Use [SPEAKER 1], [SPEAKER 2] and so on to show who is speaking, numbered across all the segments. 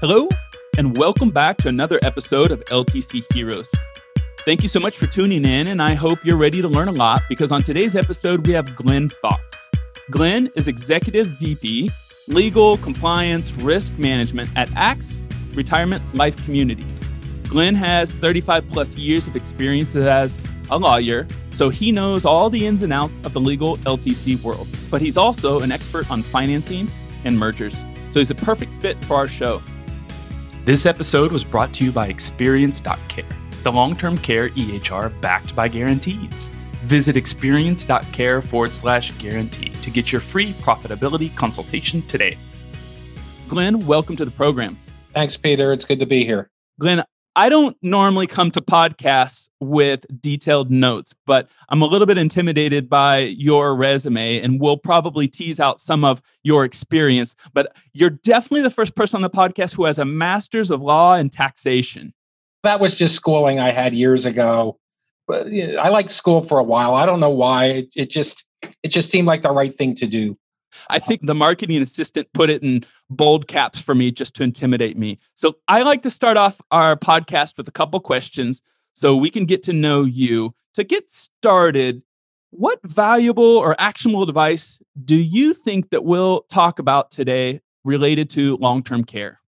[SPEAKER 1] Hello, and welcome back to another episode of LTC Heroes. Thank you so much for tuning in, and I hope you're ready to learn a lot because on today's episode, we have Glenn Fox. Glenn is Executive VP, Legal, Compliance, Risk Management at ACTS Retirement Life Communities. Glenn has 35 plus years of experience as a lawyer, so he knows all the ins and outs of the legal LTC world. But he's also an expert on financing and mergers, so he's a perfect fit for our show. This episode was brought to you by Experience.care, the long term care EHR backed by guarantees. Visit experience.care forward slash guarantee to get your free profitability consultation today. Glenn, welcome to the program.
[SPEAKER 2] Thanks, Peter. It's good to be here.
[SPEAKER 1] Glenn, I don't normally come to podcasts with detailed notes, but I'm a little bit intimidated by your resume and we'll probably tease out some of your experience. But you're definitely the first person on the podcast who has a master's of law and taxation.
[SPEAKER 2] That was just schooling I had years ago. But I liked school for a while. I don't know why. It, it just it just seemed like the right thing to do.
[SPEAKER 1] I think the marketing assistant put it in bold caps for me just to intimidate me. So I like to start off our podcast with a couple questions so we can get to know you. To get started, what valuable or actionable advice do you think that we'll talk about today related to long-term care?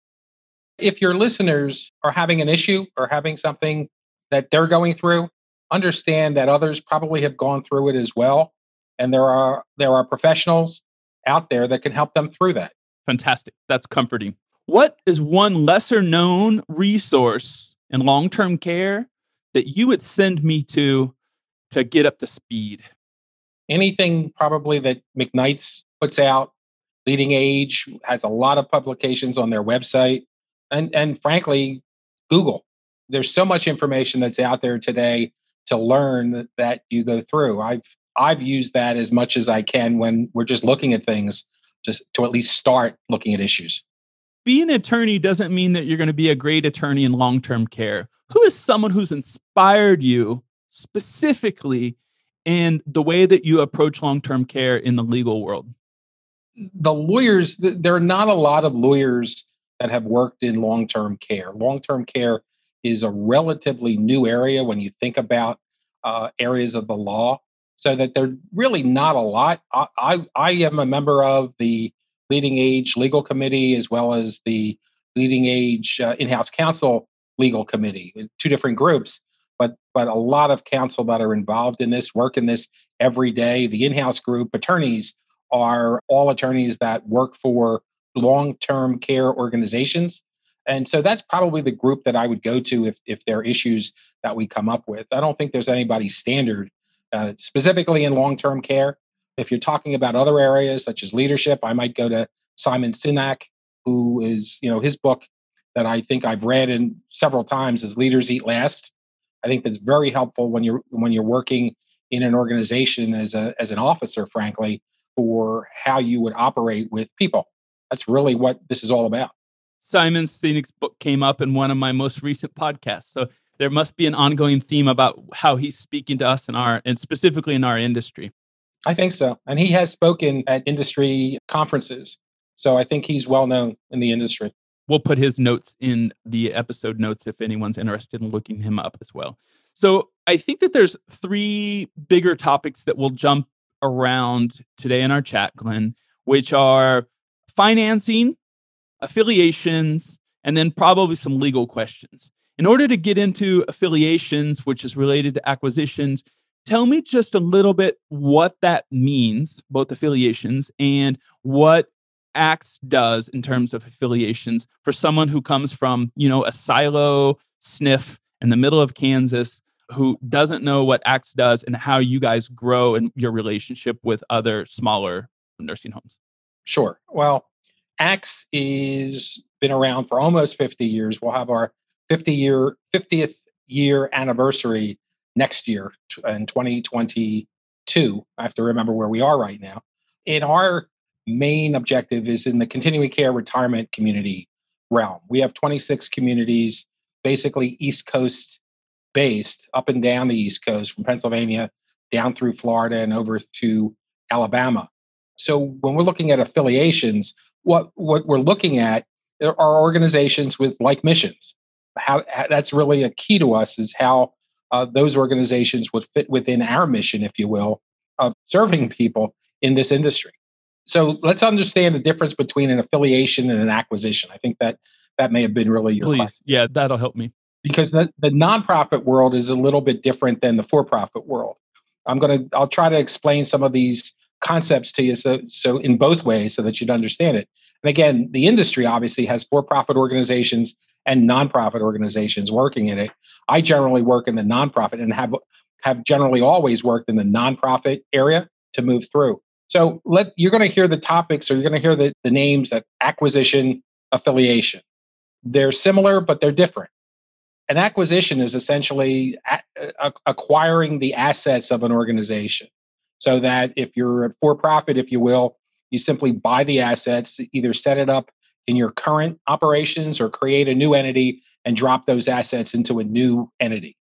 [SPEAKER 2] If your listeners are having an issue or having something that they're going through, understand that others probably have gone through it as well and there are there are professionals out there that can help them through that.
[SPEAKER 1] Fantastic. That's comforting. What is one lesser known resource in long term care that you would send me to to get up to speed?
[SPEAKER 2] Anything probably that McKnight's puts out, Leading Age has a lot of publications on their website, and, and frankly, Google. There's so much information that's out there today to learn that you go through. I've I've used that as much as I can when we're just looking at things, just to at least start looking at issues.
[SPEAKER 1] Being an attorney doesn't mean that you're going to be a great attorney in long term care. Who is someone who's inspired you specifically in the way that you approach long term care in the legal world?
[SPEAKER 2] The lawyers, there are not a lot of lawyers that have worked in long term care. Long term care is a relatively new area when you think about uh, areas of the law so that they're really not a lot. I, I, I am a member of the Leading Age Legal Committee as well as the Leading Age uh, In-house Counsel Legal Committee, two different groups, but but a lot of counsel that are involved in this work in this every day. The in-house group attorneys are all attorneys that work for long-term care organizations. And so that's probably the group that I would go to if if there are issues that we come up with. I don't think there's anybody standard uh, specifically in long term care. If you're talking about other areas such as leadership, I might go to Simon Sinek, who is, you know, his book that I think I've read in several times is Leaders Eat Last. I think that's very helpful when you're when you're working in an organization as a as an officer, frankly, for how you would operate with people. That's really what this is all about.
[SPEAKER 1] Simon Sinek's book came up in one of my most recent podcasts. So there must be an ongoing theme about how he's speaking to us in our and specifically in our industry.
[SPEAKER 2] I think so. And he has spoken at industry conferences. So I think he's well known in the industry.
[SPEAKER 1] We'll put his notes in the episode notes if anyone's interested in looking him up as well. So I think that there's three bigger topics that we'll jump around today in our chat, Glenn, which are financing, affiliations, and then probably some legal questions. In order to get into affiliations, which is related to acquisitions, tell me just a little bit what that means, both affiliations and what ACTS does in terms of affiliations for someone who comes from, you know, a silo SNF in the middle of Kansas who doesn't know what ACTS does and how you guys grow in your relationship with other smaller nursing homes.
[SPEAKER 2] Sure. Well, ACTS is been around for almost 50 years. We'll have our 50 year 50th year anniversary next year in 2022 i have to remember where we are right now. And our main objective is in the continuing care retirement community realm. We have 26 communities basically east coast based up and down the east coast from pennsylvania down through florida and over to alabama. So when we're looking at affiliations what what we're looking at are organizations with like missions. How, how that's really a key to us is how uh, those organizations would fit within our mission, if you will, of serving people in this industry. So let's understand the difference between an affiliation and an acquisition. I think that that may have been really your
[SPEAKER 1] Please,
[SPEAKER 2] question.
[SPEAKER 1] yeah, that'll help me.
[SPEAKER 2] Because the, the nonprofit world is a little bit different than the for-profit world. I'm gonna I'll try to explain some of these concepts to you so so in both ways so that you'd understand it. And again, the industry obviously has for-profit organizations and nonprofit organizations working in it. I generally work in the nonprofit and have have generally always worked in the nonprofit area to move through. So let you're going to hear the topics or you're going to hear the, the names that acquisition, affiliation. They're similar, but they're different. An acquisition is essentially a, a, acquiring the assets of an organization. So that if you're a for profit, if you will, you simply buy the assets, either set it up in your current operations or create a new entity and drop those assets into a new entity.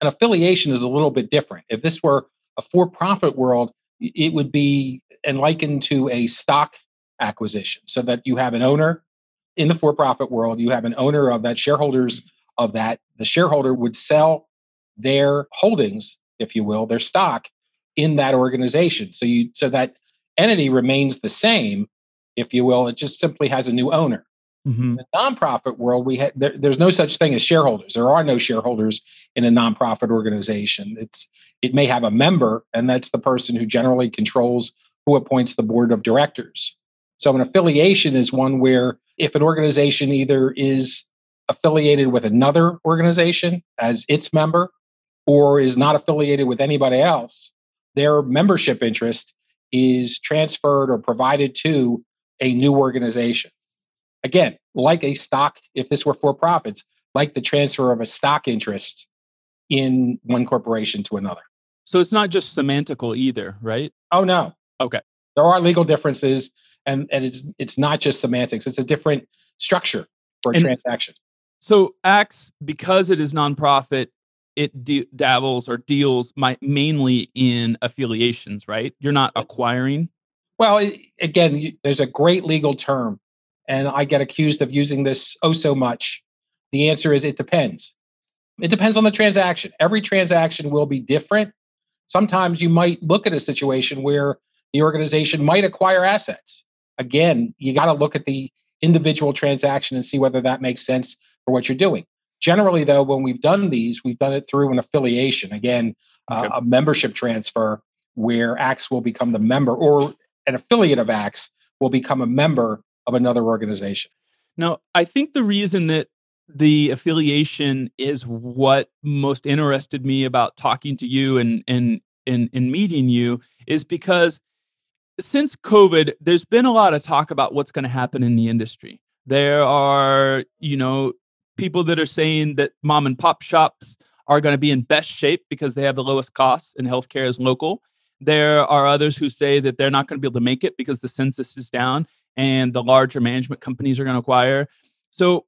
[SPEAKER 2] An affiliation is a little bit different. If this were a for profit world, it would be and likened to a stock acquisition so that you have an owner in the for profit world, you have an owner of that, shareholders of that. The shareholder would sell their holdings, if you will, their stock in that organization. So you so that entity remains the same, if you will. It just simply has a new owner. Mm-hmm. In the nonprofit world, we ha- there, there's no such thing as shareholders. There are no shareholders in a nonprofit organization. It's it may have a member, and that's the person who generally controls who appoints the board of directors. So an affiliation is one where if an organization either is affiliated with another organization as its member or is not affiliated with anybody else, their membership interest is transferred or provided to a new organization. Again, like a stock, if this were for profits, like the transfer of a stock interest in one corporation to another.
[SPEAKER 1] So it's not just semantical either, right?
[SPEAKER 2] Oh no.
[SPEAKER 1] Okay.
[SPEAKER 2] There are legal differences and and it's it's not just semantics, it's a different structure for a and transaction.
[SPEAKER 1] So ACTS, because it is nonprofit, it d- dabbles or deals my, mainly in affiliations, right? You're not acquiring.
[SPEAKER 2] Well, again, there's a great legal term, and I get accused of using this oh so much. The answer is it depends. It depends on the transaction. Every transaction will be different. Sometimes you might look at a situation where the organization might acquire assets. Again, you got to look at the individual transaction and see whether that makes sense for what you're doing. Generally, though, when we've done these, we've done it through an affiliation. Again, okay. uh, a membership transfer where ACTS will become the member or an affiliate of ACTS will become a member of another organization.
[SPEAKER 1] Now, I think the reason that the affiliation is what most interested me about talking to you and and and, and meeting you is because since COVID, there's been a lot of talk about what's going to happen in the industry. There are, you know, people that are saying that mom and pop shops are going to be in best shape because they have the lowest costs and healthcare is local. There are others who say that they're not going to be able to make it because the census is down and the larger management companies are going to acquire. So,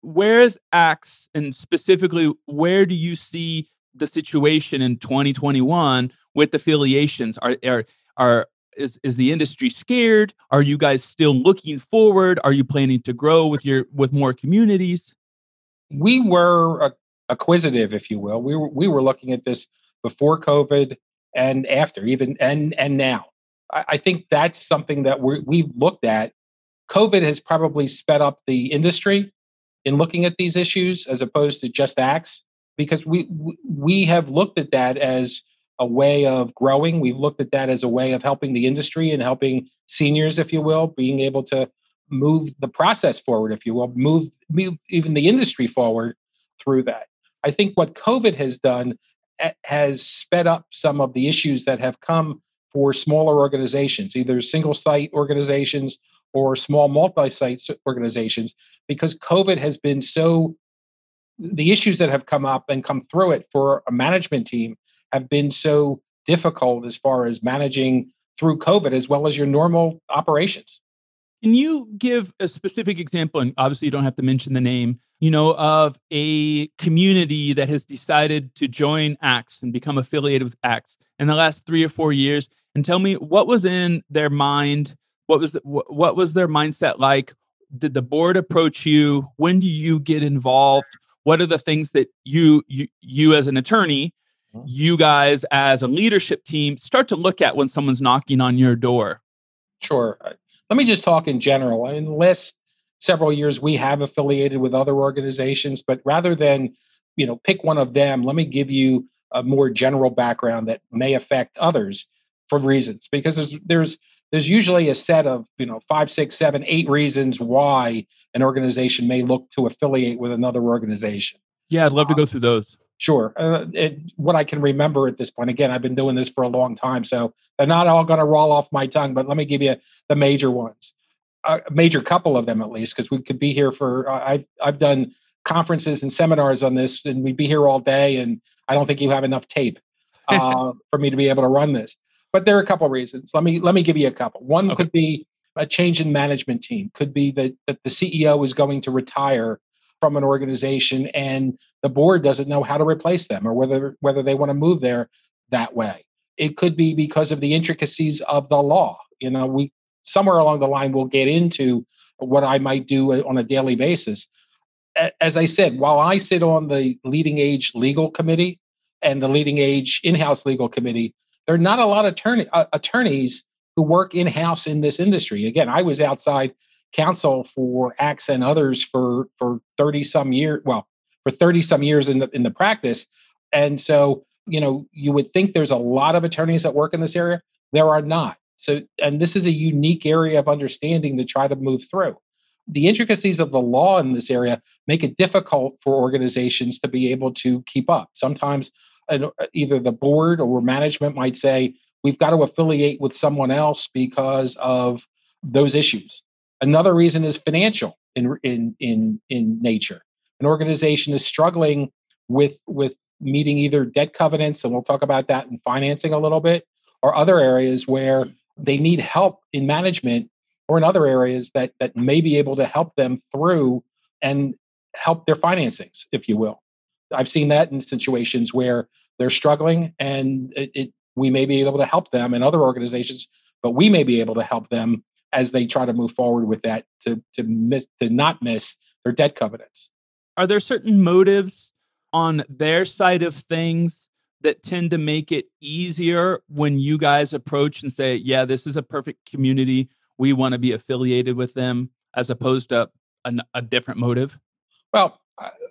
[SPEAKER 1] where is ACTS, and specifically where do you see the situation in 2021 with affiliations? Are are are is is the industry scared? Are you guys still looking forward? Are you planning to grow with your with more communities?
[SPEAKER 2] We were acquisitive, if you will. We were we were looking at this before COVID and after, even and and now. I, I think that's something that we we've looked at. COVID has probably sped up the industry in looking at these issues as opposed to just ACTS because we we have looked at that as a way of growing. We've looked at that as a way of helping the industry and helping seniors, if you will, being able to move the process forward, if you will, move, move even the industry forward through that. I think what COVID has done has sped up some of the issues that have come for smaller organizations, either single site organizations or small multi site organizations, because COVID has been so, the issues that have come up and come through it for a management team have been so difficult as far as managing through COVID as well as your normal operations.
[SPEAKER 1] Can you give a specific example? And obviously, you don't have to mention the name, you know, of a community that has decided to join ACTS and become affiliated with ACTS in the last three or four years, and tell me what was in their mind, what was what was their mindset like, did the board approach you? When do you get involved? What are the things that you you, you as an attorney, mm-hmm. you guys as a leadership team start to look at when someone's knocking on your door?
[SPEAKER 2] Sure. Uh, let me just talk in general. In the last several years, we have affiliated with other organizations, but rather than you know pick one of them, let me give you a more general background that may affect others for reasons. Because there's there's there's usually a set of you know five six seven eight reasons why an organization may look to affiliate with another organization.
[SPEAKER 1] Yeah i'd love to go through those.
[SPEAKER 2] sure. Uh, it, what i can remember at this point again i've been doing this for a long time so they're not all going to roll off my tongue but let me give you the major ones a major couple of them at least because we could be here for i've i've done conferences and seminars on this and we'd be here all day and i don't think you have enough tape uh, for me to be able to run this but there are a couple of reasons. Let me let me give you a couple. One okay. could be a change in management team. Could be that, that the CEO is going to retire from an organization and the board doesn't know how to replace them or whether whether they want to move there that way. It could be because of the intricacies of the law. You know, we somewhere along the line we'll get into what I might do on a daily basis. As I said, while I sit on the leading age legal committee and the leading age in-house legal committee, there are not a lot of attorney, uh, attorneys who work in house in this industry. Again, I was outside counsel for ACTS and others for for 30 some years, well, for 30 some years in the in the practice. And so, you know, you would think there's a lot of attorneys that work in this area. There are not. So, and this is a unique area of understanding to try to move through. The intricacies of the law in this area make it difficult for organizations to be able to keep up. Sometimes uh, either the board or management might say we've got to affiliate with someone else because of those issues. Another reason is financial in in in in nature. An organization is struggling with with meeting either debt covenants, and we'll talk about that in financing a little bit, or other areas where they need help in management or in other areas that that may be able to help them through and help their financings, if you will. I've seen that in situations where they're struggling and it, it, we may be able to help them and other organizations, but we may be able to help them as they try to move forward with that to to miss to not miss their debt covenants.
[SPEAKER 1] Are there certain motives on their side of things that tend to make it easier when you guys approach and say, "Yeah, this is a perfect community. We want to be affiliated with them," as opposed to a, a different motive?
[SPEAKER 2] Well,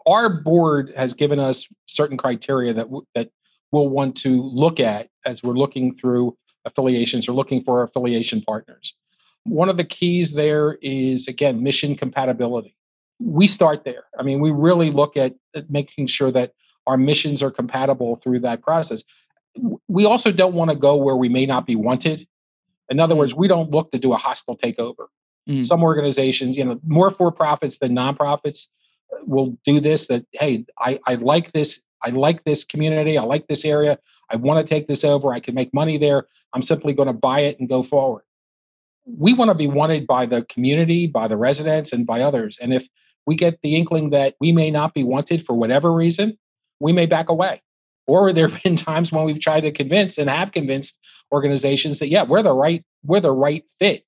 [SPEAKER 2] our board has given us certain criteria that w- that we'll want to look at as we're looking through affiliations or looking for affiliation partners. One of the keys there is again mission compatibility. We start there. I mean, we really look at, at making sure that our missions are compatible through that process. We also don't want to go where we may not be wanted. In other mm. words, we don't look to do a hostile takeover. Mm. Some organizations, you know, more for profits than nonprofits, will do this that hey I, I like this i like this community i like this area i want to take this over i can make money there i'm simply going to buy it and go forward we want to be wanted by the community by the residents and by others and if we get the inkling that we may not be wanted for whatever reason we may back away or there have been times when we've tried to convince and have convinced organizations that yeah we're the right we're the right fit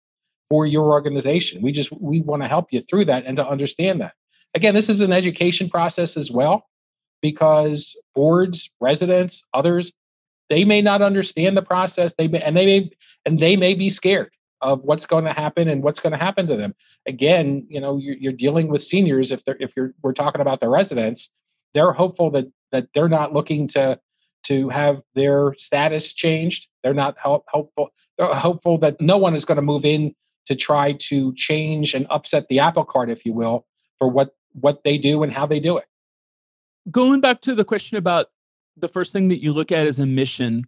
[SPEAKER 2] for your organization we just we want to help you through that and to understand that again, this is an education process as well, because boards, residents, others, they may not understand the process. They may, and they may and they may be scared of what's going to happen and what's going to happen to them. Again, you know, you're, you're dealing with seniors. If they're if you're we're talking about the residents, they're hopeful that that they're not looking to to have their status changed. They're not help, hopeful. They're hopeful that no one is going to move in to try to change and upset the apple cart, if you will, for what what they do and how they do it.
[SPEAKER 1] Going back to the question about the first thing that you look at is a mission,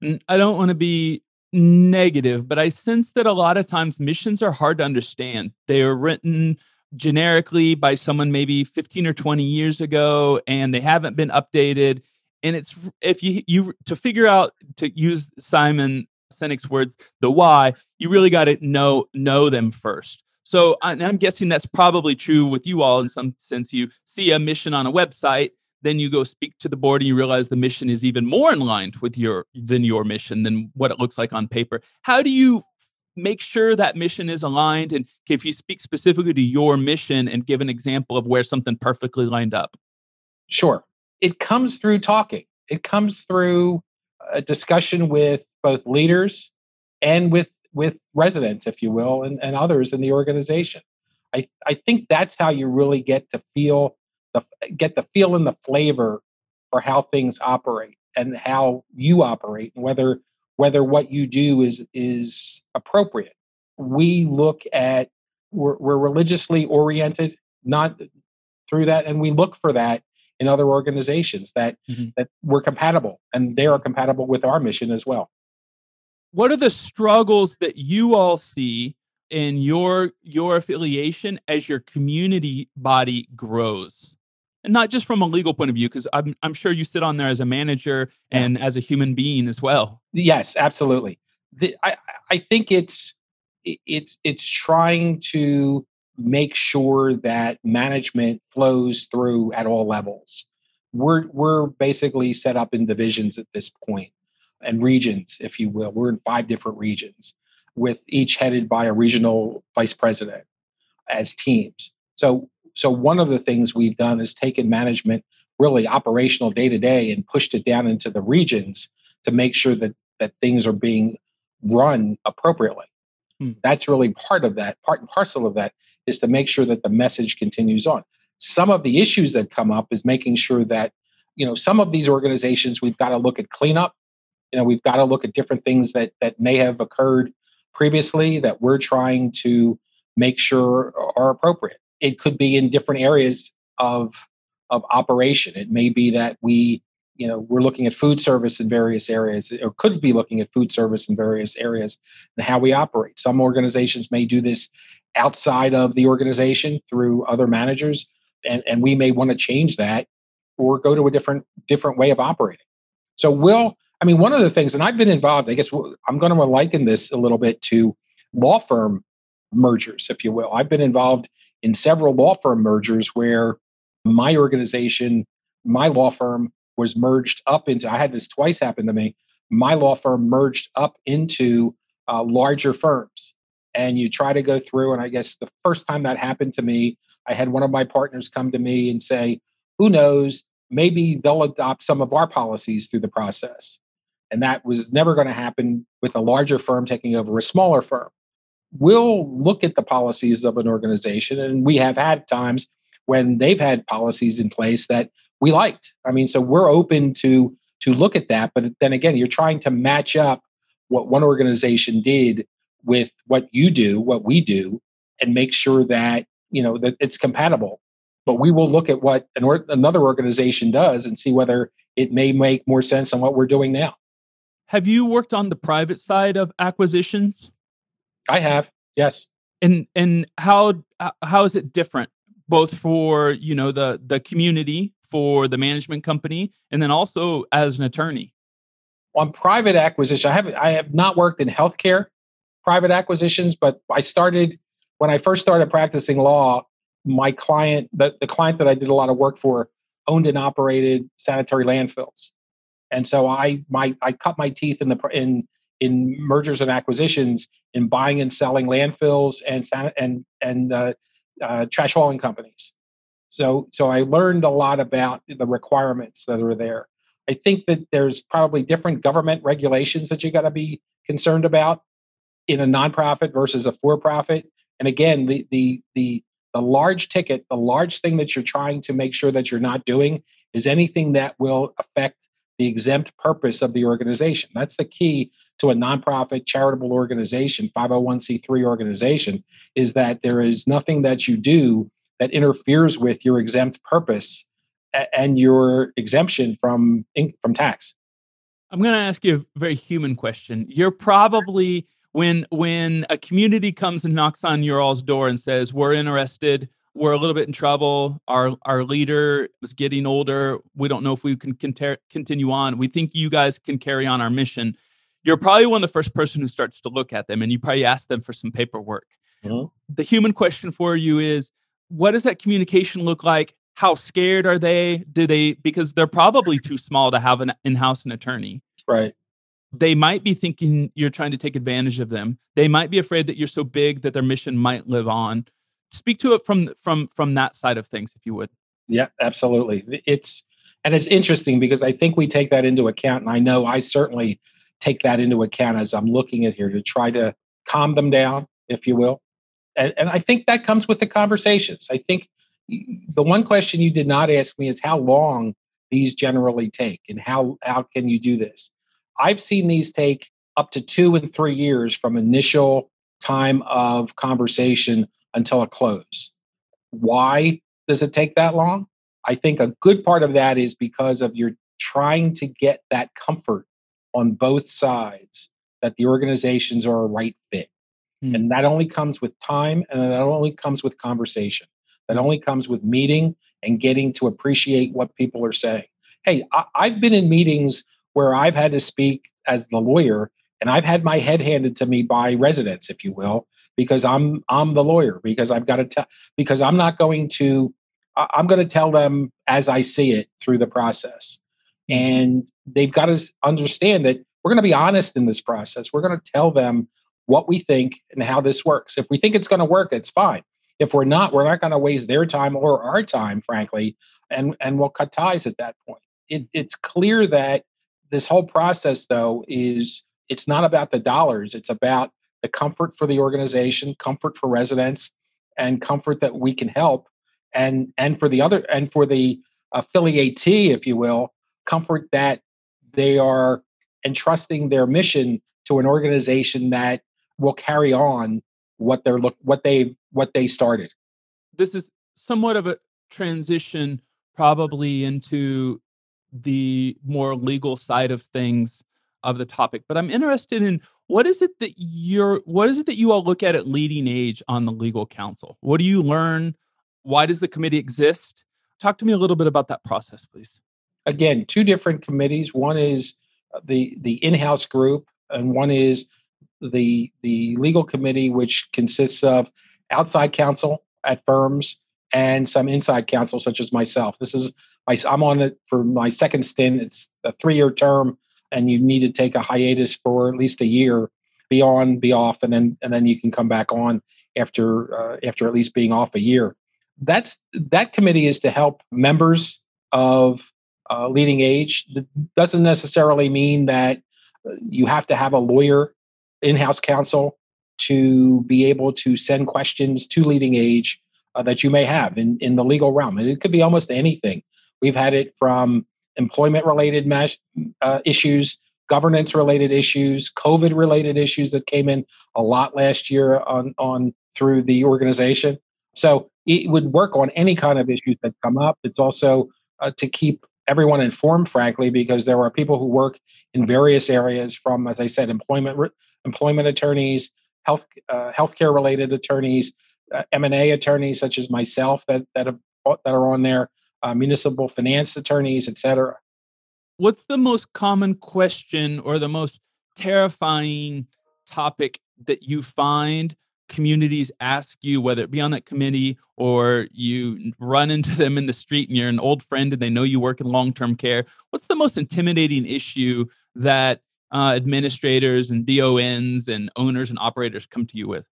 [SPEAKER 1] and I don't want to be negative, but I sense that a lot of times missions are hard to understand. They are written generically by someone maybe 15 or 20 years ago and they haven't been updated and it's if you you to figure out to use Simon Sinek's words the why you really got to know know them first so I'm guessing that's probably true with you all in some sense. You see a mission on a website, then you go speak to the board and you realize the mission is even more in line with your than your mission than what it looks like on paper. How do you make sure that mission is aligned? And if you speak specifically to your mission and give an example of where something perfectly lined up.
[SPEAKER 2] Sure. It comes through talking, it comes through a discussion with both leaders and with with residents, if you will, and, and others in the organization. I, I think that's how you really get to feel the get the feel and the flavor for how things operate and how you operate and whether whether what you do is is appropriate. We look at we're, we're religiously oriented, not through that, and we look for that in other organizations that mm-hmm. that we're compatible and they are compatible with our mission as well.
[SPEAKER 1] What are the struggles that you all see in your your affiliation as your community body grows? And not just from a legal point of view, because I'm I'm sure you sit on there as a manager and yeah. as a human being as well.
[SPEAKER 2] Yes, absolutely. The, I I think it's it's it's trying to make sure that management flows through at all levels. We're we're basically set up in divisions at this point and regions, if you will. We're in five different regions, with each headed by a regional vice president as teams. So so one of the things we've done is taken management really operational day to day and pushed it down into the regions to make sure that that things are being run appropriately. Hmm. That's really part of that, part and parcel of that is to make sure that the message continues on. Some of the issues that come up is making sure that, you know, some of these organizations we've got to look at cleanup. You know, we've got to look at different things that that may have occurred previously that we're trying to make sure are appropriate. It could be in different areas of of operation. It may be that we you know we're looking at food service in various areas or could be looking at food service in various areas and how we operate. Some organizations may do this outside of the organization through other managers and, and we may want to change that or go to a different different way of operating. So we'll i mean one of the things and i've been involved i guess i'm going to liken this a little bit to law firm mergers if you will. I've been involved in several law firm mergers where my organization my law firm was merged up into, I had this twice happen to me. My law firm merged up into uh, larger firms. And you try to go through, and I guess the first time that happened to me, I had one of my partners come to me and say, Who knows, maybe they'll adopt some of our policies through the process. And that was never going to happen with a larger firm taking over a smaller firm. We'll look at the policies of an organization, and we have had times when they've had policies in place that we liked. I mean, so we're open to to look at that, but then again, you're trying to match up what one organization did with what you do, what we do, and make sure that you know that it's compatible. But we will look at what an or- another organization does and see whether it may make more sense than what we're doing now.
[SPEAKER 1] Have you worked on the private side of acquisitions?
[SPEAKER 2] I have, yes.
[SPEAKER 1] And and how uh, how is it different, both for you know the the community for the management company and then also as an attorney?
[SPEAKER 2] On private acquisition, I have I have not worked in healthcare private acquisitions, but I started when I first started practicing law. My client, the, the client that I did a lot of work for, owned and operated sanitary landfills, and so I my I cut my teeth in the in in mergers and acquisitions in buying and selling landfills and and and uh, uh, trash hauling companies. So, so I learned a lot about the requirements that are there. I think that there's probably different government regulations that you got to be concerned about in a nonprofit versus a for-profit. And again, the the the the large ticket, the large thing that you're trying to make sure that you're not doing is anything that will affect the exempt purpose of the organization. That's the key to a nonprofit charitable organization, 501c3 organization, is that there is nothing that you do that interferes with your exempt purpose and your exemption from from tax.
[SPEAKER 1] I'm going to ask you a very human question. You're probably when when a community comes and knocks on your all's door and says, "We're interested. We're a little bit in trouble. Our our leader is getting older. We don't know if we can continue on. We think you guys can carry on our mission." You're probably one of the first person who starts to look at them, and you probably ask them for some paperwork. Mm-hmm. The human question for you is what does that communication look like? How scared are they? Do they because they're probably too small to have an in-house an attorney.
[SPEAKER 2] Right.
[SPEAKER 1] they might be thinking you're trying to take advantage of them. They might be afraid that you're so big that their mission might live on. Speak to it from from from that side of things, if you would.
[SPEAKER 2] Yeah, absolutely. It's and it's interesting because I think we take that into account, and I know I certainly take that into account as I'm looking at here to try to calm them down, if you will. And, and I think that comes with the conversations. I think the one question you did not ask me is how long these generally take and how how can you do this i've seen these take up to two and three years from initial time of conversation until a close why does it take that long i think a good part of that is because of you're trying to get that comfort on both sides that the organizations are a right fit hmm. and that only comes with time and that only comes with conversation that only comes with meeting and getting to appreciate what people are saying. Hey, I, I've been in meetings where I've had to speak as the lawyer and I've had my head handed to me by residents, if you will, because I'm I'm the lawyer because I've got to tell because I'm not going to I'm going to tell them as I see it through the process. Mm-hmm. And they've got to understand that we're going to be honest in this process. We're going to tell them what we think and how this works. If we think it's going to work, it's fine. If we're not, we're not going to waste their time or our time, frankly, and and we'll cut ties at that point. It, it's clear that this whole process, though, is it's not about the dollars. It's about the comfort for the organization, comfort for residents, and comfort that we can help, and and for the other and for the affiliatee, if you will, comfort that they are entrusting their mission to an organization that will carry on what they're look what they what they started.
[SPEAKER 1] This is somewhat of a transition probably into the more legal side of things of the topic but i'm interested in what is it that you're what is it that you all look at at leading age on the legal council what do you learn? Why does the committee exist? Talk to me a little bit about that process please
[SPEAKER 2] again two different committees one is the the in-house group and one is the the legal committee, which consists of outside counsel at firms and some inside counsel, such as myself. This is my I'm on it for my second stint. It's a three year term, and you need to take a hiatus for at least a year, be on, be off, and then and then you can come back on after uh, after at least being off a year. That's that committee is to help members of uh, leading age. That doesn't necessarily mean that you have to have a lawyer in-house counsel to be able to send questions to leading age uh, that you may have in, in the legal realm. And it could be almost anything. We've had it from employment related mesh, uh, issues, governance related issues, COVID related issues that came in a lot last year on, on through the organization. So it would work on any kind of issues that come up. It's also uh, to keep everyone informed, frankly, because there are people who work in various areas from, as I said, employment employment attorneys, health uh, healthcare related attorneys, uh, M&A attorneys such as myself that that have, that are on there, uh, municipal finance attorneys, etc.
[SPEAKER 1] What's the most common question or the most terrifying topic that you find communities ask you, whether it be on that committee or you run into them in the street and you're an old friend and they know you work in long term care? What's the most intimidating issue that uh, administrators and DONs and owners and operators come to you with?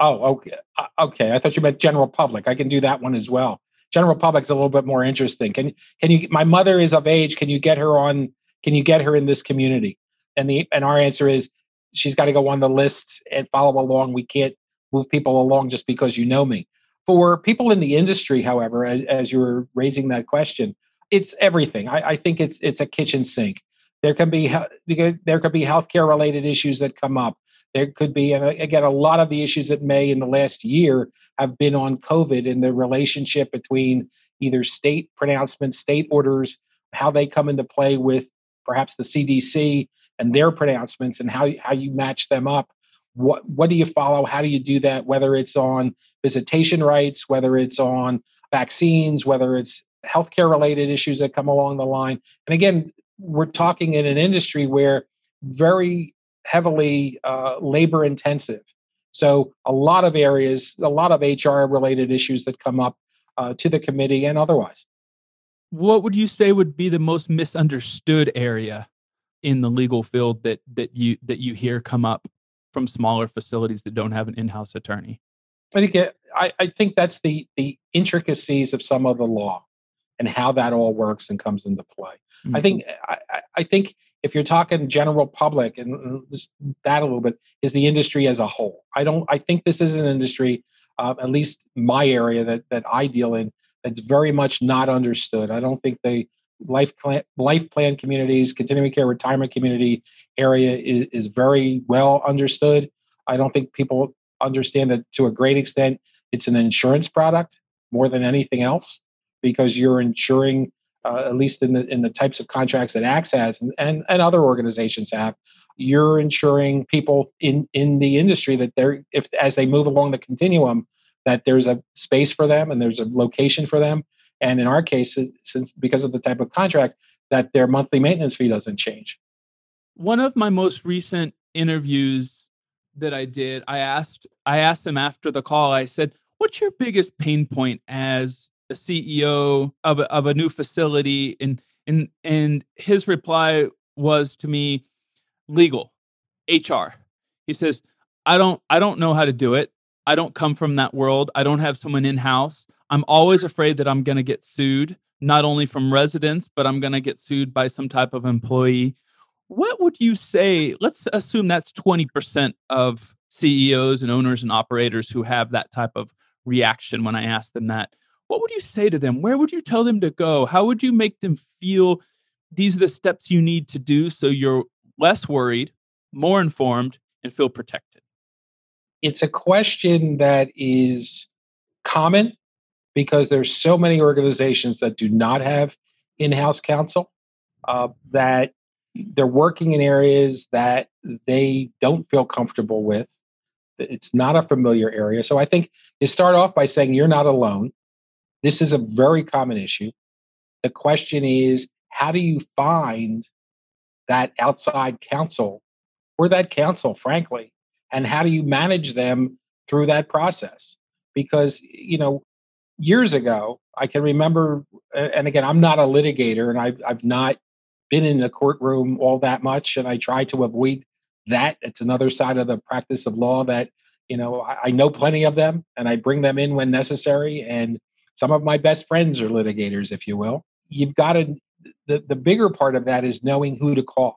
[SPEAKER 2] Oh, okay. Uh, okay. I thought you meant general public. I can do that one as well. General public's a little bit more interesting. Can can you? My mother is of age. Can you get her on? Can you get her in this community? And the and our answer is she's got to go on the list and follow along. We can't move people along just because you know me. For people in the industry, however, as, as you were raising that question, it's everything. I, I think it's it's a kitchen sink. There can be there could be healthcare related issues that come up. There could be, and uh, again, a lot of the issues that may in the last year have been on COVID and the relationship between either state pronouncements, state orders, how they come into play with perhaps the CDC and their pronouncements, and how how you match them up. What what do you follow? How do you do that? Whether it's on visitation rights, whether it's on vaccines, whether it's healthcare related issues that come along the line. And again, we're talking in an industry where very heavily uh, labor intensive. So a lot of areas, a lot of HR related issues that come up uh, to the committee and otherwise.
[SPEAKER 1] What would you say would be the most misunderstood area in the legal field that that you that you hear come up from smaller facilities that don't have an in-house attorney?
[SPEAKER 2] I think I, I think that's the the intricacies of some of the law and how that all works and comes into play. Mm-hmm. I think I, I think if you're talking general public and this, that a little bit is the industry as a whole. I don't. I think this is an industry, uh, at least my area that that I deal in, that's very much not understood. I don't think the life plan, life plan communities, continuing care retirement community area is, is very well understood. I don't think people understand that to a great extent. It's an insurance product more than anything else because you're insuring uh, at least in the in the types of contracts that ACTS has and, and, and other organizations have, you're insuring people in in the industry that they're if as they move along the continuum that there's a space for them and there's a location for them and in our case since because of the type of contract that their monthly maintenance fee doesn't change
[SPEAKER 1] one of my most recent interviews that i did i asked i asked them after the call i said what's your biggest pain point as a CEO of a, of a new facility, and and and his reply was to me, legal, HR. He says, I don't I don't know how to do it. I don't come from that world. I don't have someone in house. I'm always afraid that I'm going to get sued, not only from residents, but I'm going to get sued by some type of employee. What would you say? Let's assume that's 20% of CEOs and owners and operators who have that type of reaction when I ask them that what would you say to them? Where would you tell them to go? How would you make them feel these are the steps you need to do so you're less worried, more informed, and feel protected?
[SPEAKER 2] It's a question that is common because there's so many organizations that do not have in-house counsel uh, that they're working in areas that they don't feel comfortable with. It's not a familiar area. So i think you start off by saying you're not alone. This is a very common issue. The question is, how do you find that outside counsel or that counsel, frankly, and how do you manage them through that process? Because, you know, years ago, I can remember, and again, I'm not a litigator and I've, I've not been in a courtroom all that much, and I try to avoid that. It's another side of the practice of law that, you know, I, I know plenty of them and I bring them in when necessary. And some of my best friends are litigators, if you will. You've got to, the, the bigger part of that is knowing who to call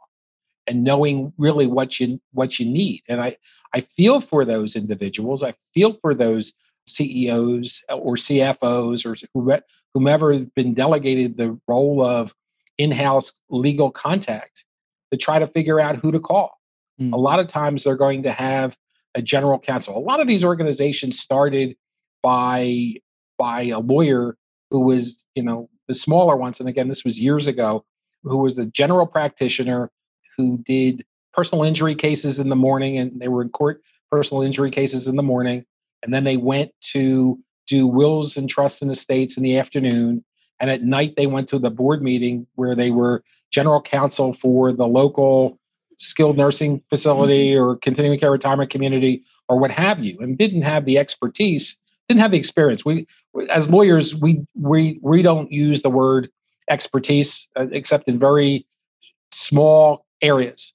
[SPEAKER 2] and knowing really what you what you need. And I I feel for those individuals. I feel for those CEOs or CFOs or whomever has been delegated the role of in-house legal contact to try to figure out who to call. Mm. A lot of times they're going to have a general counsel. A lot of these organizations started by by a lawyer who was, you know, the smaller ones. And again, this was years ago, who was the general practitioner who did personal injury cases in the morning and they were in court personal injury cases in the morning. And then they went to do wills and trusts and estates in the afternoon. And at night, they went to the board meeting where they were general counsel for the local skilled nursing facility or continuing care retirement community or what have you, and didn't have the expertise didn't have the experience. We, as lawyers, we we we don't use the word expertise uh, except in very small areas,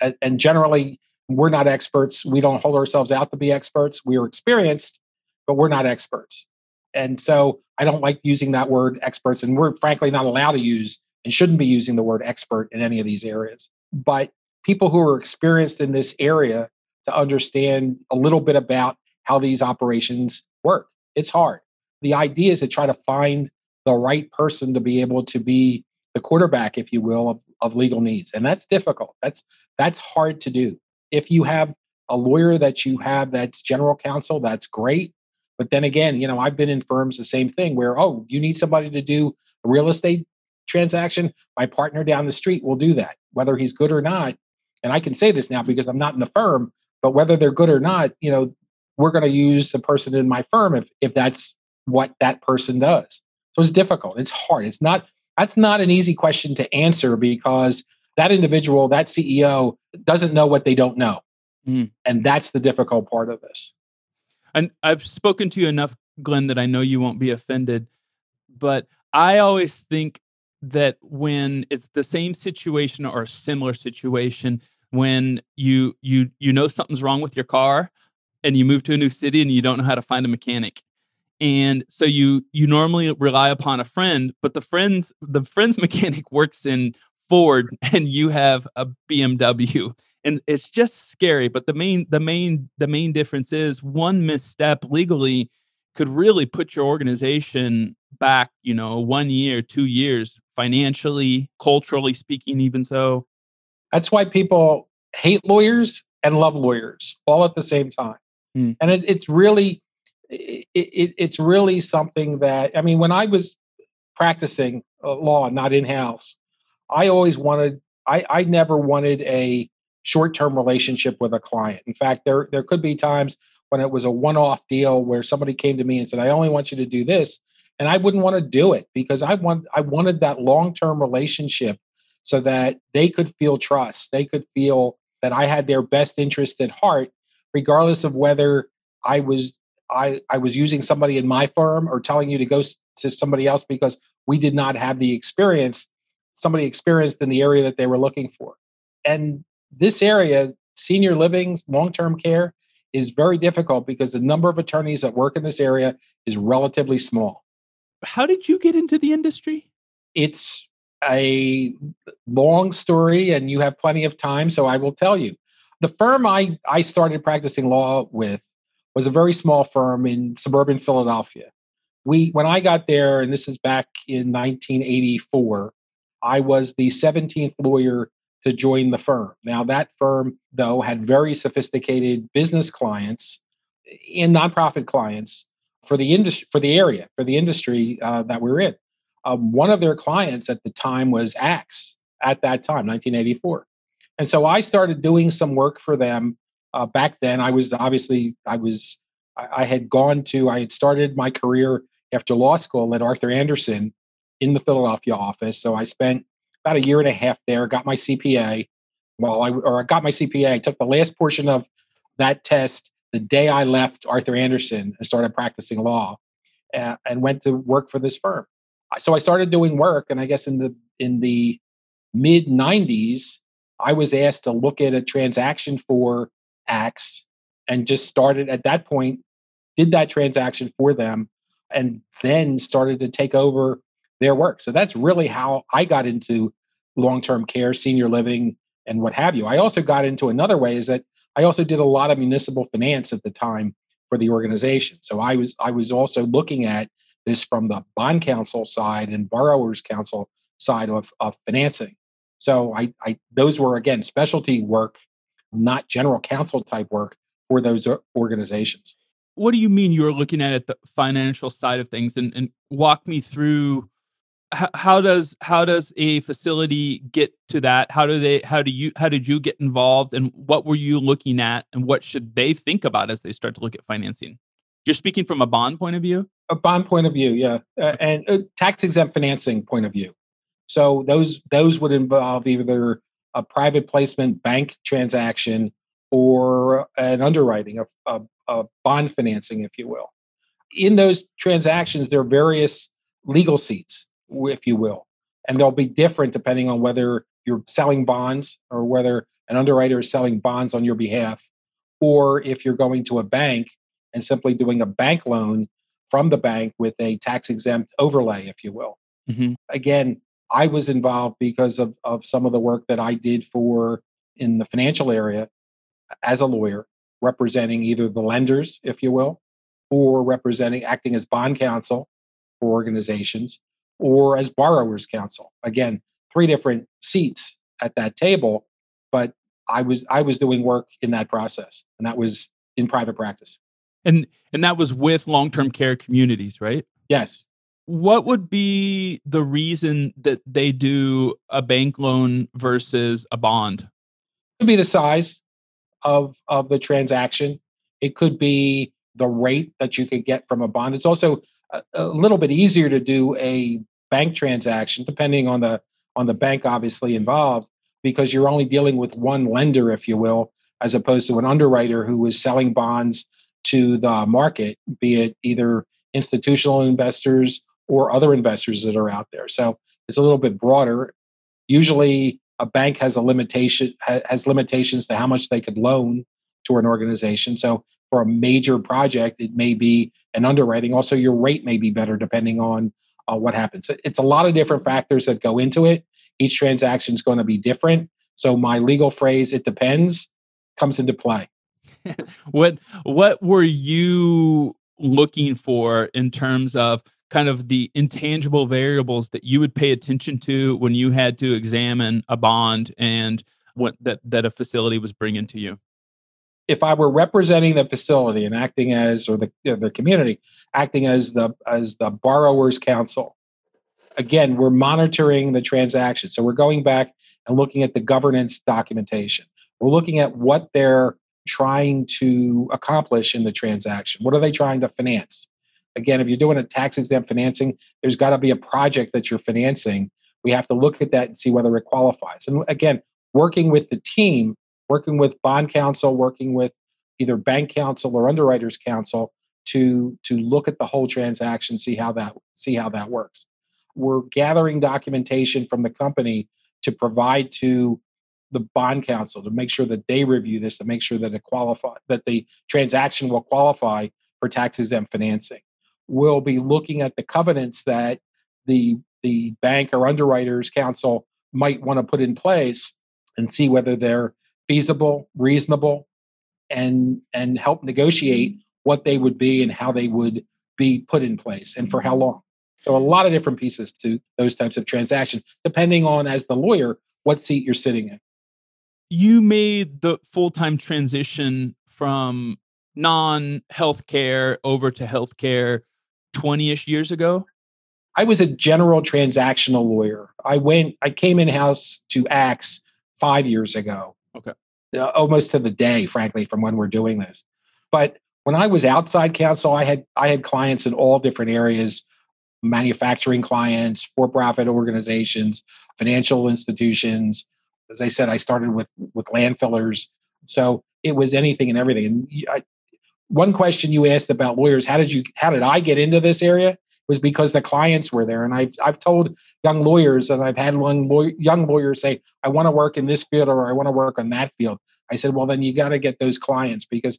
[SPEAKER 2] and, generally we're not experts. We don't hold ourselves out to be experts. We are experienced, but we're not experts. And so I don't like using that word experts, and we're frankly not allowed to use and shouldn't be using the word expert in any of these areas. But people who are experienced in this area to understand a little bit about how these operations work. It's hard. The idea is to try to find the right person to be able to be the quarterback, if you will, of, of legal needs. And that's difficult. That's that's hard to do. If you have a lawyer that you have that's general counsel, that's great. But then again, you know, I've been in firms the same thing where, oh, you need somebody to do a real estate transaction. My partner down the street will do that, whether he's good or not. And I can say this now because I'm not in the firm, but whether they're good or not, you know, we're going to use the person in my firm if if that's what that person does. So it's difficult. It's hard. It's not that's not an easy question to answer because that individual, that CEO doesn't know what they don't know. Mm. And that's the difficult part of this.
[SPEAKER 1] And I've spoken to you enough, Glenn, that I know you won't be offended. But I always think that when it's the same situation or a similar situation when you you you know something's wrong with your car and you move to a new city and you don't know how to find a mechanic and so you you normally rely upon a friend but the friends the friend's mechanic works in ford and you have a bmw and it's just scary but the main the main the main difference is one misstep legally could really put your organization back you know one year two years financially culturally speaking even so.
[SPEAKER 2] That's why people hate lawyers and love lawyers all at the same time. Mm. and it, it's really it, it, it's really something that I mean, when I was practicing uh, law, not in house, I always wanted. I, I never wanted a short-term relationship with a client. In fact, there there could be times when it was a one-off deal where somebody came to me and said, "I only want you to do this," and I wouldn't want to do it because I want I wanted that long-term relationship so that they could feel trust. They could feel that I had their best interest at heart, regardless of whether I was I, I was using somebody in my firm or telling you to go to somebody else because we did not have the experience, somebody experienced in the area that they were looking for. And this area, senior living, long term care, is very difficult because the number of attorneys that work in this area is relatively small.
[SPEAKER 1] How did you get into the industry?
[SPEAKER 2] It's a long story, and you have plenty of time, so I will tell you. The firm I, I started practicing law with was a very small firm in suburban Philadelphia. We, when I got there, and this is back in 1984, I was the 17th lawyer to join the firm. Now, that firm, though, had very sophisticated business clients and nonprofit clients for the industry, for the area, for the industry uh, that we're in. Um, one of their clients at the time was ACTS at that time, 1984. And so I started doing some work for them uh, back then i was obviously i was I, I, had gone to i had started my career after law school at arthur andersen in the philadelphia office. So i spent about a year and a half there got my cpa well i or i got my cpa i took the last portion of that test the day i left arthur andersen and started practicing law and, and went to work for this firm. So i started doing work and i guess in the in the mid 90s i was asked to look at a transaction for ACTS and just started at that point, did that transaction for them, and then started to take over their work. So that's really how I got into long term care, senior living, and what have you. I also got into another way is that I also did a lot of municipal finance at the time for the organization. So I was I was also looking at this from the bond counsel side and borrowers counsel side of, of financing. So I, I those were again specialty work not general counsel type work for those organizations.
[SPEAKER 1] What do you mean you're looking at it the financial side of things and, and walk me through how, how does how does a facility get to that? How do they how do you how did you get involved and what were you looking at and what should they think about as they start to look at financing? You're speaking from a bond point of view?
[SPEAKER 2] A bond point of view, yeah. Uh, and tax exempt financing point of view. So those those would involve either a private placement bank transaction or an underwriting, a, a, a bond financing, if you will. In those transactions, there are various legal seats, if you will, and they'll be different depending on whether you're selling bonds or whether an underwriter is selling bonds on your behalf, or if you're going to a bank and simply doing a bank loan from the bank with a tax exempt overlay, if you will. Mm-hmm. Again, I was involved because of, of some of the work that I did for in the financial area as a lawyer, representing either the lenders, if you will, or representing acting as bond counsel for organizations, or as borrowers counsel. Again, three different seats at that table, but I was I was doing work in that process, and that was in private practice.
[SPEAKER 1] And and that was with long term care communities, right?
[SPEAKER 2] Yes
[SPEAKER 1] what would be the reason that they do a bank loan versus a bond? It
[SPEAKER 2] could be the size of of the transaction. It could be the rate that you could get from a bond. It's also a, a little bit easier to do a bank transaction, depending on the on the bank obviously involved, because you're only dealing with one lender, if you will, as opposed to an underwriter who is selling bonds to the market, be it either institutional investors or other investors that are out there. So it's a little bit broader. Usually, a bank has a limitation has limitations to how much they could loan to an organization. So for a major project, it may be an underwriting. Also, your rate may be better depending on uh, what happens. It's a lot of different factors that go into it. Each transaction is going to be different. So my legal phrase, "it depends," comes into play.
[SPEAKER 1] what What were you looking for in terms of kind of the intangible variables that you would pay attention to when you had to examine a bond and what that that a facility was bringing to you?
[SPEAKER 2] If I were representing the facility and acting as, or the the community acting as the as the borrower's counsel, again, we're monitoring the transaction. So we're going back and looking at the governance documentation. We're looking at what they're trying to accomplish in the transaction. What are they trying to finance? Again, if you're doing a tax exempt financing, there's got to be a project that you're financing. We have to look at that and see whether it qualifies. And again, working with the team, working with bond counsel, working with either bank counsel or underwriters counsel to to look at the whole transaction, see how that see how that works. We're gathering documentation from the company to provide to the bond counsel to make sure that they review this to make sure that it qualify that the transaction will qualify for tax exempt financing will be looking at the covenants that the the bank or underwriters counsel might want to put in place and see whether they're feasible, reasonable, and and help negotiate what they would be and how they would be put in place and for how long. So a lot of different pieces to those types of transactions, depending on as the lawyer what seat you're sitting in.
[SPEAKER 1] You made the full time transition from non healthcare over to healthcare 20 ish years ago?
[SPEAKER 2] I was a general transactional lawyer. I went, I came in house to ACTS five years ago.
[SPEAKER 1] Okay.
[SPEAKER 2] Uh, almost to the day, frankly, from when we're doing this. But when I was outside counsel, I had I had clients in all different areas, manufacturing clients, for-profit organizations, financial institutions. As I said, I started with with landfillers. So it was anything and everything. And I, one question you asked about lawyers how did you how did i get into this area? Was because the clients were there. And i've i've told young lawyers and i've had young, young lawyers say i want to work in this field or i want to work on that field. I said well then you got to get those clients because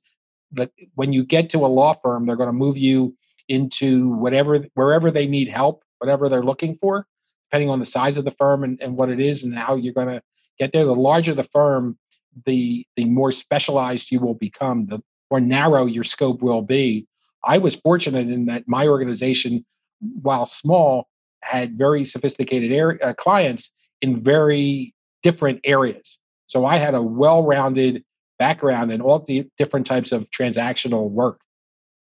[SPEAKER 2] when you get to a law firm they're going to move you into whatever wherever they need help whatever they're looking for depending on the size of the firm and, and what it is and how you're going to get there. The larger the firm the the more specialized you will become the or narrow your scope will be. I was fortunate in that my organization, while small, had very sophisticated uh, clients in very different areas. So I had a well-rounded background in all the different types of transactional work,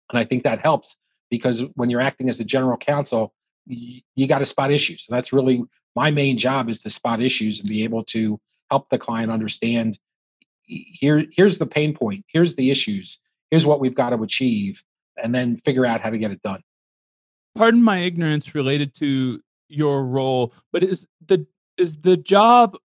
[SPEAKER 2] and I think that helps because when you're acting as a general counsel, you, got to spot issues. That's really my main job is to spot issues and be able to help the client understand here here's the pain point here's the issues here's what we've got to achieve and then figure out how to get it done.
[SPEAKER 1] Pardon my ignorance related to your role but is the is the job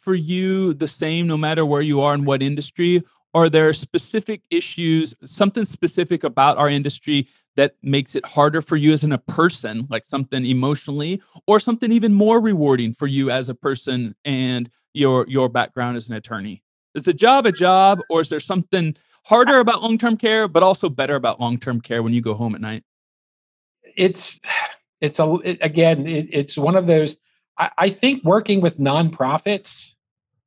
[SPEAKER 1] for you the same no matter where you are in what industry? Are there specific issues something specific about our industry that makes it harder for you as in a person like something emotionally or something even more rewarding for you as a person and your your background as an attorney is the job a job, or is there something harder about long term care, but also better about long term care when you go home at night?
[SPEAKER 2] It's it's a it, again it, it's one of those. I, I think working with nonprofits,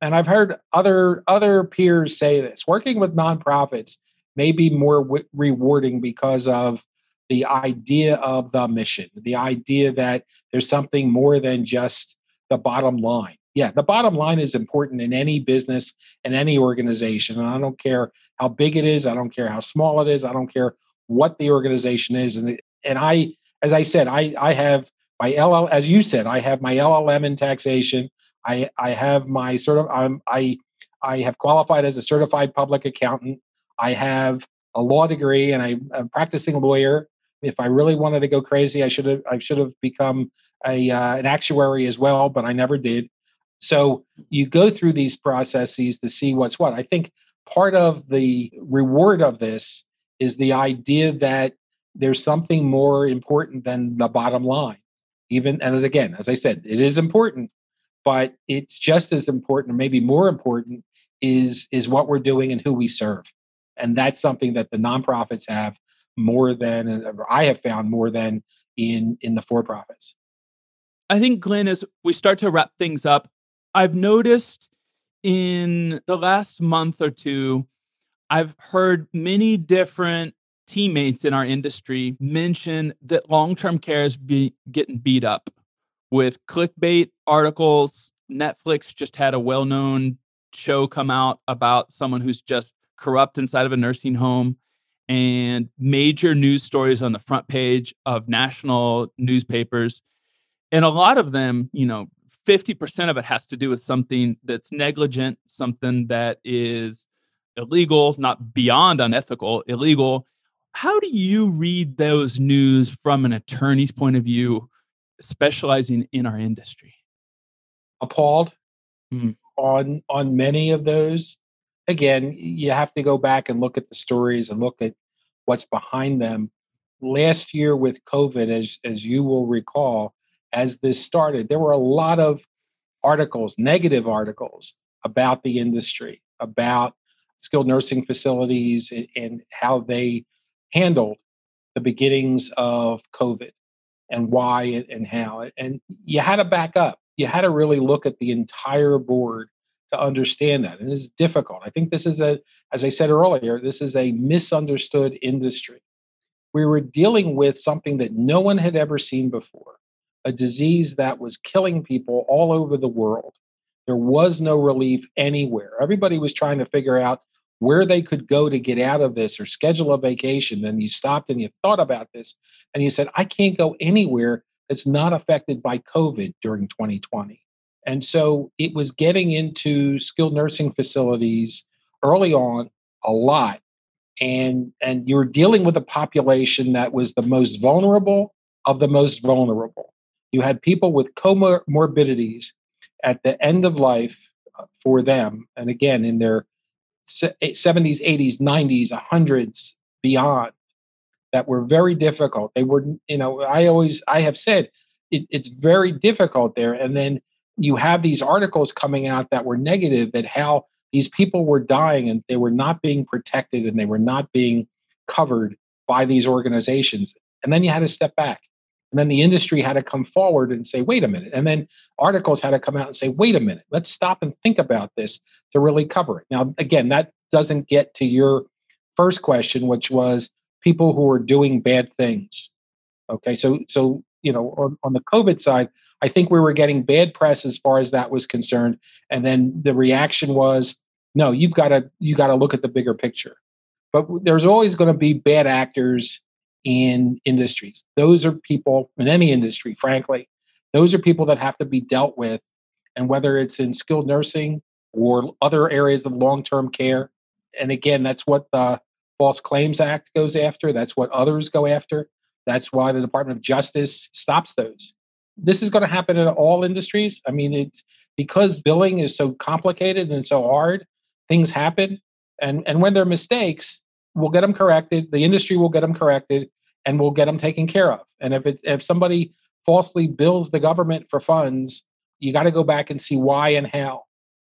[SPEAKER 2] and I've heard other other peers say this. Working with nonprofits may be more w- rewarding because of the idea of the mission, the idea that there's something more than just the bottom line yeah, the bottom line is important in any business and any organization. And I don't care how big it is, I don't care how small it is, I don't care what the organization is. And and I, as I said, I I have my LL, as you said, I have my LLM in taxation. I I have my sort of I'm I I have qualified as a certified public accountant. I have a law degree and I, I'm a practicing lawyer. If I really wanted to go crazy, I should have I should have become a uh, an actuary as well, but I never did. So you go through these processes to see what's what. I think part of the reward of this is the idea that there's something more important than the bottom line. Even and as again, as I said, it is important, but it's just as important, or maybe more important, is is what we're doing and who we serve. And that's something that the nonprofits have more than I have found more than in in the for profits.
[SPEAKER 1] I think Glenn, as we start to wrap things up, I've noticed in the last month or two, I've heard many different teammates in our industry mention that long-term care is be, getting beat up with clickbait articles. Netflix just had a well-known show come out about someone who's just corrupt inside of a nursing home and major news stories on the front page of national newspapers. And a lot of them, you know, 50% of it has to do with something that's negligent, something that is illegal, not beyond unethical, illegal. How do you read those news from an attorney's point of view, specializing in our industry?
[SPEAKER 2] Appalled mm. on on many of those again, you have to go back and look at the stories and look at what's behind them. Last year with COVID, as as you will recall, as this started, there were a lot of articles, negative articles about the industry, about skilled nursing facilities and, and how they handled the beginnings of COVID and why and how. And you had to back up. You had to really look at the entire board to understand that. And it's difficult. I think this is a, as I said earlier, this is a misunderstood industry. We were dealing with something that no one had ever seen before, a disease that was killing people all over the world. There was no relief anywhere. Everybody was trying to figure out where they could go to get out of this or schedule a vacation. And you stopped and you thought about this and you said, I can't go anywhere that's not affected by COVID during 2020. And so it was getting into skilled nursing facilities early on a lot. And, and you were dealing with a population that was the most vulnerable of the most vulnerable. You had people with comorbidities at the end of life uh, for them. And again, in their 70s, 80s, 90s, 100s, beyond, that were very difficult. They were, you know, I always, I have said, it, it's very difficult there. And then you have these articles coming out that were negative that how these people were dying and they were not being protected and they were not being covered by these organizations. And then you had to step back. And then the industry had to come forward and say, wait a minute. And then articles had to come out and say, wait a minute, let's stop and think about this to really cover it. Now, again, that doesn't get to your first question, which was people who are doing bad things. Okay, so so you know, on, on the COVID side, I think we were getting bad press as far as that was concerned. And then the reaction was, no, you've got to you got to look at the bigger picture. But there's always going to be bad actors in industries. Those are people in any industry, frankly. Those are people that have to be dealt with. And whether it's in skilled nursing or other areas of long-term care. And again, that's what the False Claims Act goes after. That's what others go after. That's why the Department of Justice stops those this is going to happen in all industries. I mean, it's because billing is so complicated and so hard, things happen. And, and when there are mistakes, we'll get them corrected. The industry will get them corrected and we'll get them taken care of. And if it, if somebody falsely bills the government for funds, you got to go back and see why and how.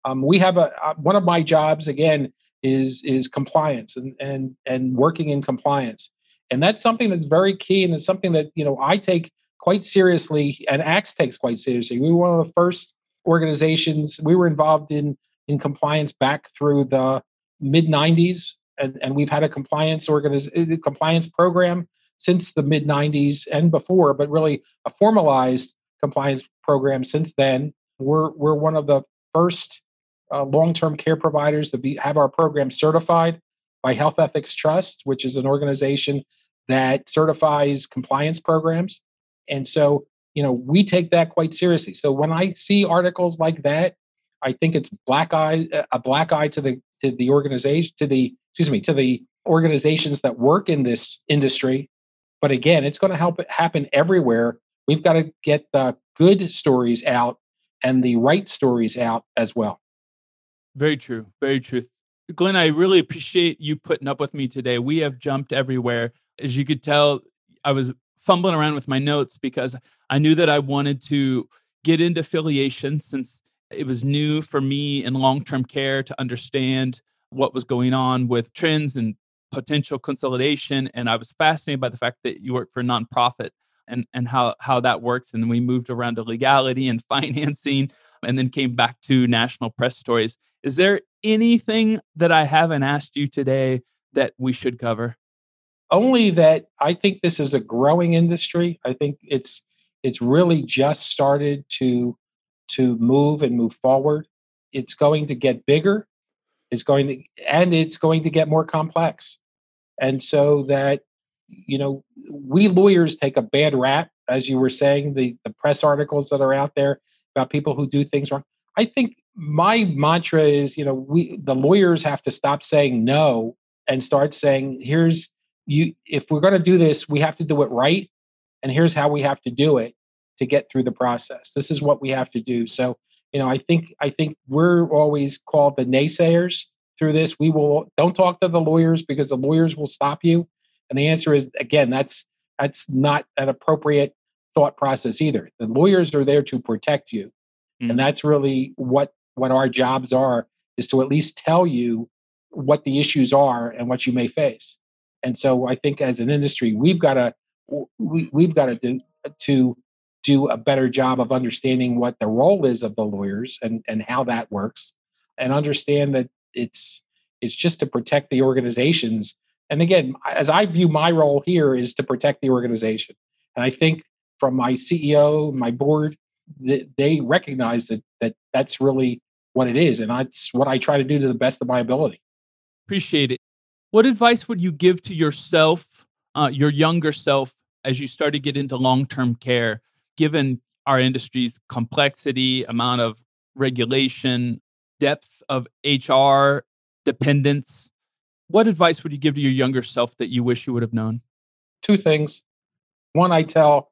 [SPEAKER 2] Um, we have a uh, one of my jobs again is is compliance and and and working in compliance, and that's something that's very key and it's something that you know I take quite seriously, and ACTS takes quite seriously. We were one of the first organizations. We were involved in in compliance back through the mid 90s, and, and we've had a compliance organiz- uh, compliance program since the mid 90s and before, but really a formalized compliance program since then. We're we're one of the first uh, long-term care providers to be have our program certified by Health Ethics Trust, which is an organization that certifies compliance programs. And so, you know, we take that quite seriously. So when I see articles like that, I think it's black eye uh, a black eye to the to the organization to the excuse me to the organizations that work in this industry. But again, it's going to help it happen everywhere. We've got to get the good stories out and the right stories out as well.
[SPEAKER 1] Very true. Very true. Glenn, I really appreciate you putting up with me today. We have jumped everywhere. As you could tell, I was fumbling around with my notes because I knew that I wanted to get into affiliation since it was new for me in long term care to understand what was going on with trends and potential consolidation. And I was fascinated by the fact that you work for a nonprofit and, and how, how that works. And we moved around to legality and financing and then came back to national press stories. Is there anything that I haven't asked you today that we should cover?
[SPEAKER 2] Only that I think this is a growing industry. I think it's it's really just started to to move and move forward. It's going to get bigger. It's going to and it's going to get more complex. And so that you know, we lawyers take a bad rap, as you were saying, the the press articles that are out there about people who do things wrong. I think my mantra is, you know, we the lawyers have to stop saying no and start saying, here's you if we're going to do this, we have to do it right and here's how we have to do it to get through the process. This is what we have to do. So, you know, I think I think we're always called the naysayers through this. We will don't talk to the lawyers because the lawyers will stop you. And the answer is again, that's that's not an appropriate thought process either. The lawyers are there to protect you. Mm-hmm. And that's really what what our jobs are is to at least tell you what the issues are and what you may face. And so I think as an industry, we've got to we, we've got to do to do a better job of understanding what the role is of the lawyers and, and how that works and understand that it's it's just to protect the organizations. And again as i view my role here is to protect the organization. And i think from my ceo my board they recognize that that that's really what it is. And that's what i try to do to the best of my ability.
[SPEAKER 1] Appreciate it. What advice would you give to yourself uh, your younger self as you start to get into long-term care given our industry's complexity amount of regulation depth of hr dependence what advice would you give to your younger self that you wish you would have known
[SPEAKER 2] two things one i tell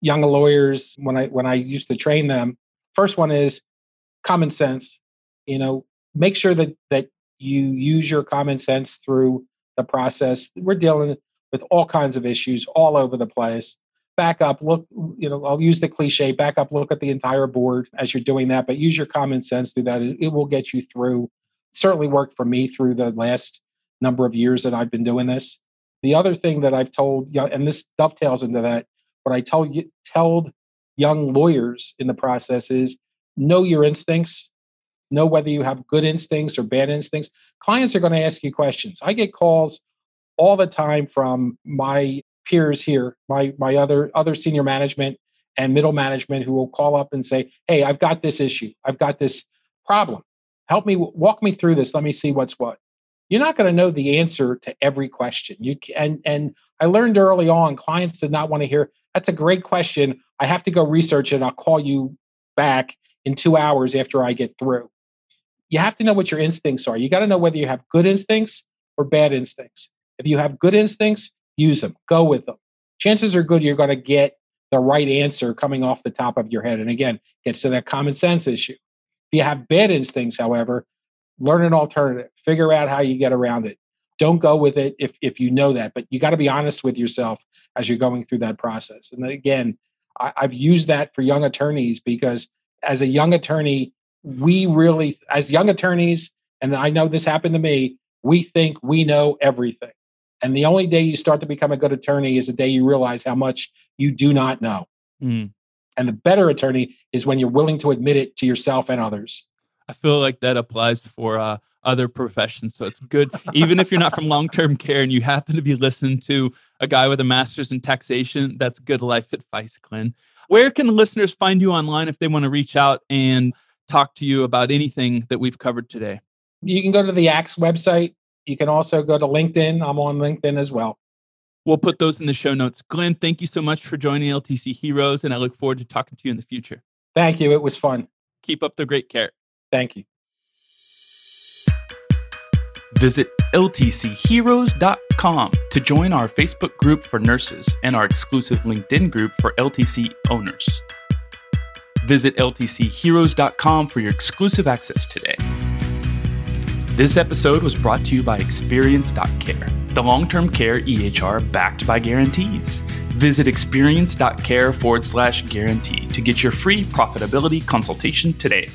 [SPEAKER 2] young lawyers when I when I used to train them. First one is common sense. You know, make sure that that you use your common sense through the process. We're dealing with all kinds of issues all over the place. Back up, look, you know, I'll use the cliche, back up, look at the entire board as you're doing that, but use your common sense through that. It will get you through. certainly worked for me through the last number of years that I've been doing this. The other thing that I've told, and this dovetails into that, what I tell you, told young lawyers in the process is know your instincts, know whether you have good instincts or bad instincts. Clients are going to ask you questions. I get calls all the time from my peers here, my my other other senior management and middle management who will call up and say, "Hey, I've got this issue. I've got this problem. Help me walk me through this. Let me see what's what." You're not going to know the answer to every question. You and and I learned early on clients did not want to hear, that's a great question. I have to go research it. I'll call you back in two hours after I get through. You have to know what your instincts are. You got to know whether you have good instincts or bad instincts. If you have good instincts, use them, go with them. Chances are good you're going to get the right answer coming off the top of your head. And again, gets to that common sense issue. If you have bad instincts, however, learn an alternative, figure out how you get around it don't go with it if if you know that but you got to be honest with yourself as you're going through that process and again I, i've used that for young attorneys because as a young attorney we really as young attorneys and i know this happened to me we think we know everything and the only day you start to become a good attorney is the day you realize how much you do not know mm. and the better attorney is when you're willing to admit it to yourself and others
[SPEAKER 1] i feel like that applies for uh other professions. So it's good, even if you're not from long term care and you happen to be listening to a guy with a master's in taxation, that's good life advice, Glenn. Where can listeners find you online if they want to reach out and talk to you about anything that we've covered today?
[SPEAKER 2] You can go to the ACTS website. You can also go to LinkedIn. I'm on LinkedIn as well.
[SPEAKER 1] We'll put those in the show notes. Glenn, thank you so much for joining LTC Heroes, and I look forward to talking to you in the future.
[SPEAKER 2] Thank you. It was fun.
[SPEAKER 1] Keep up the great care.
[SPEAKER 2] Thank you.
[SPEAKER 1] Visit ltcheroes.com to join our Facebook group for nurses and our exclusive LinkedIn group for LTC owners. Visit ltcheroes.com for your exclusive access today. This episode was brought to you by Experience.care
[SPEAKER 3] the long term care EHR backed by guarantees. Visit experience.care forward slash guarantee to get your free profitability consultation today.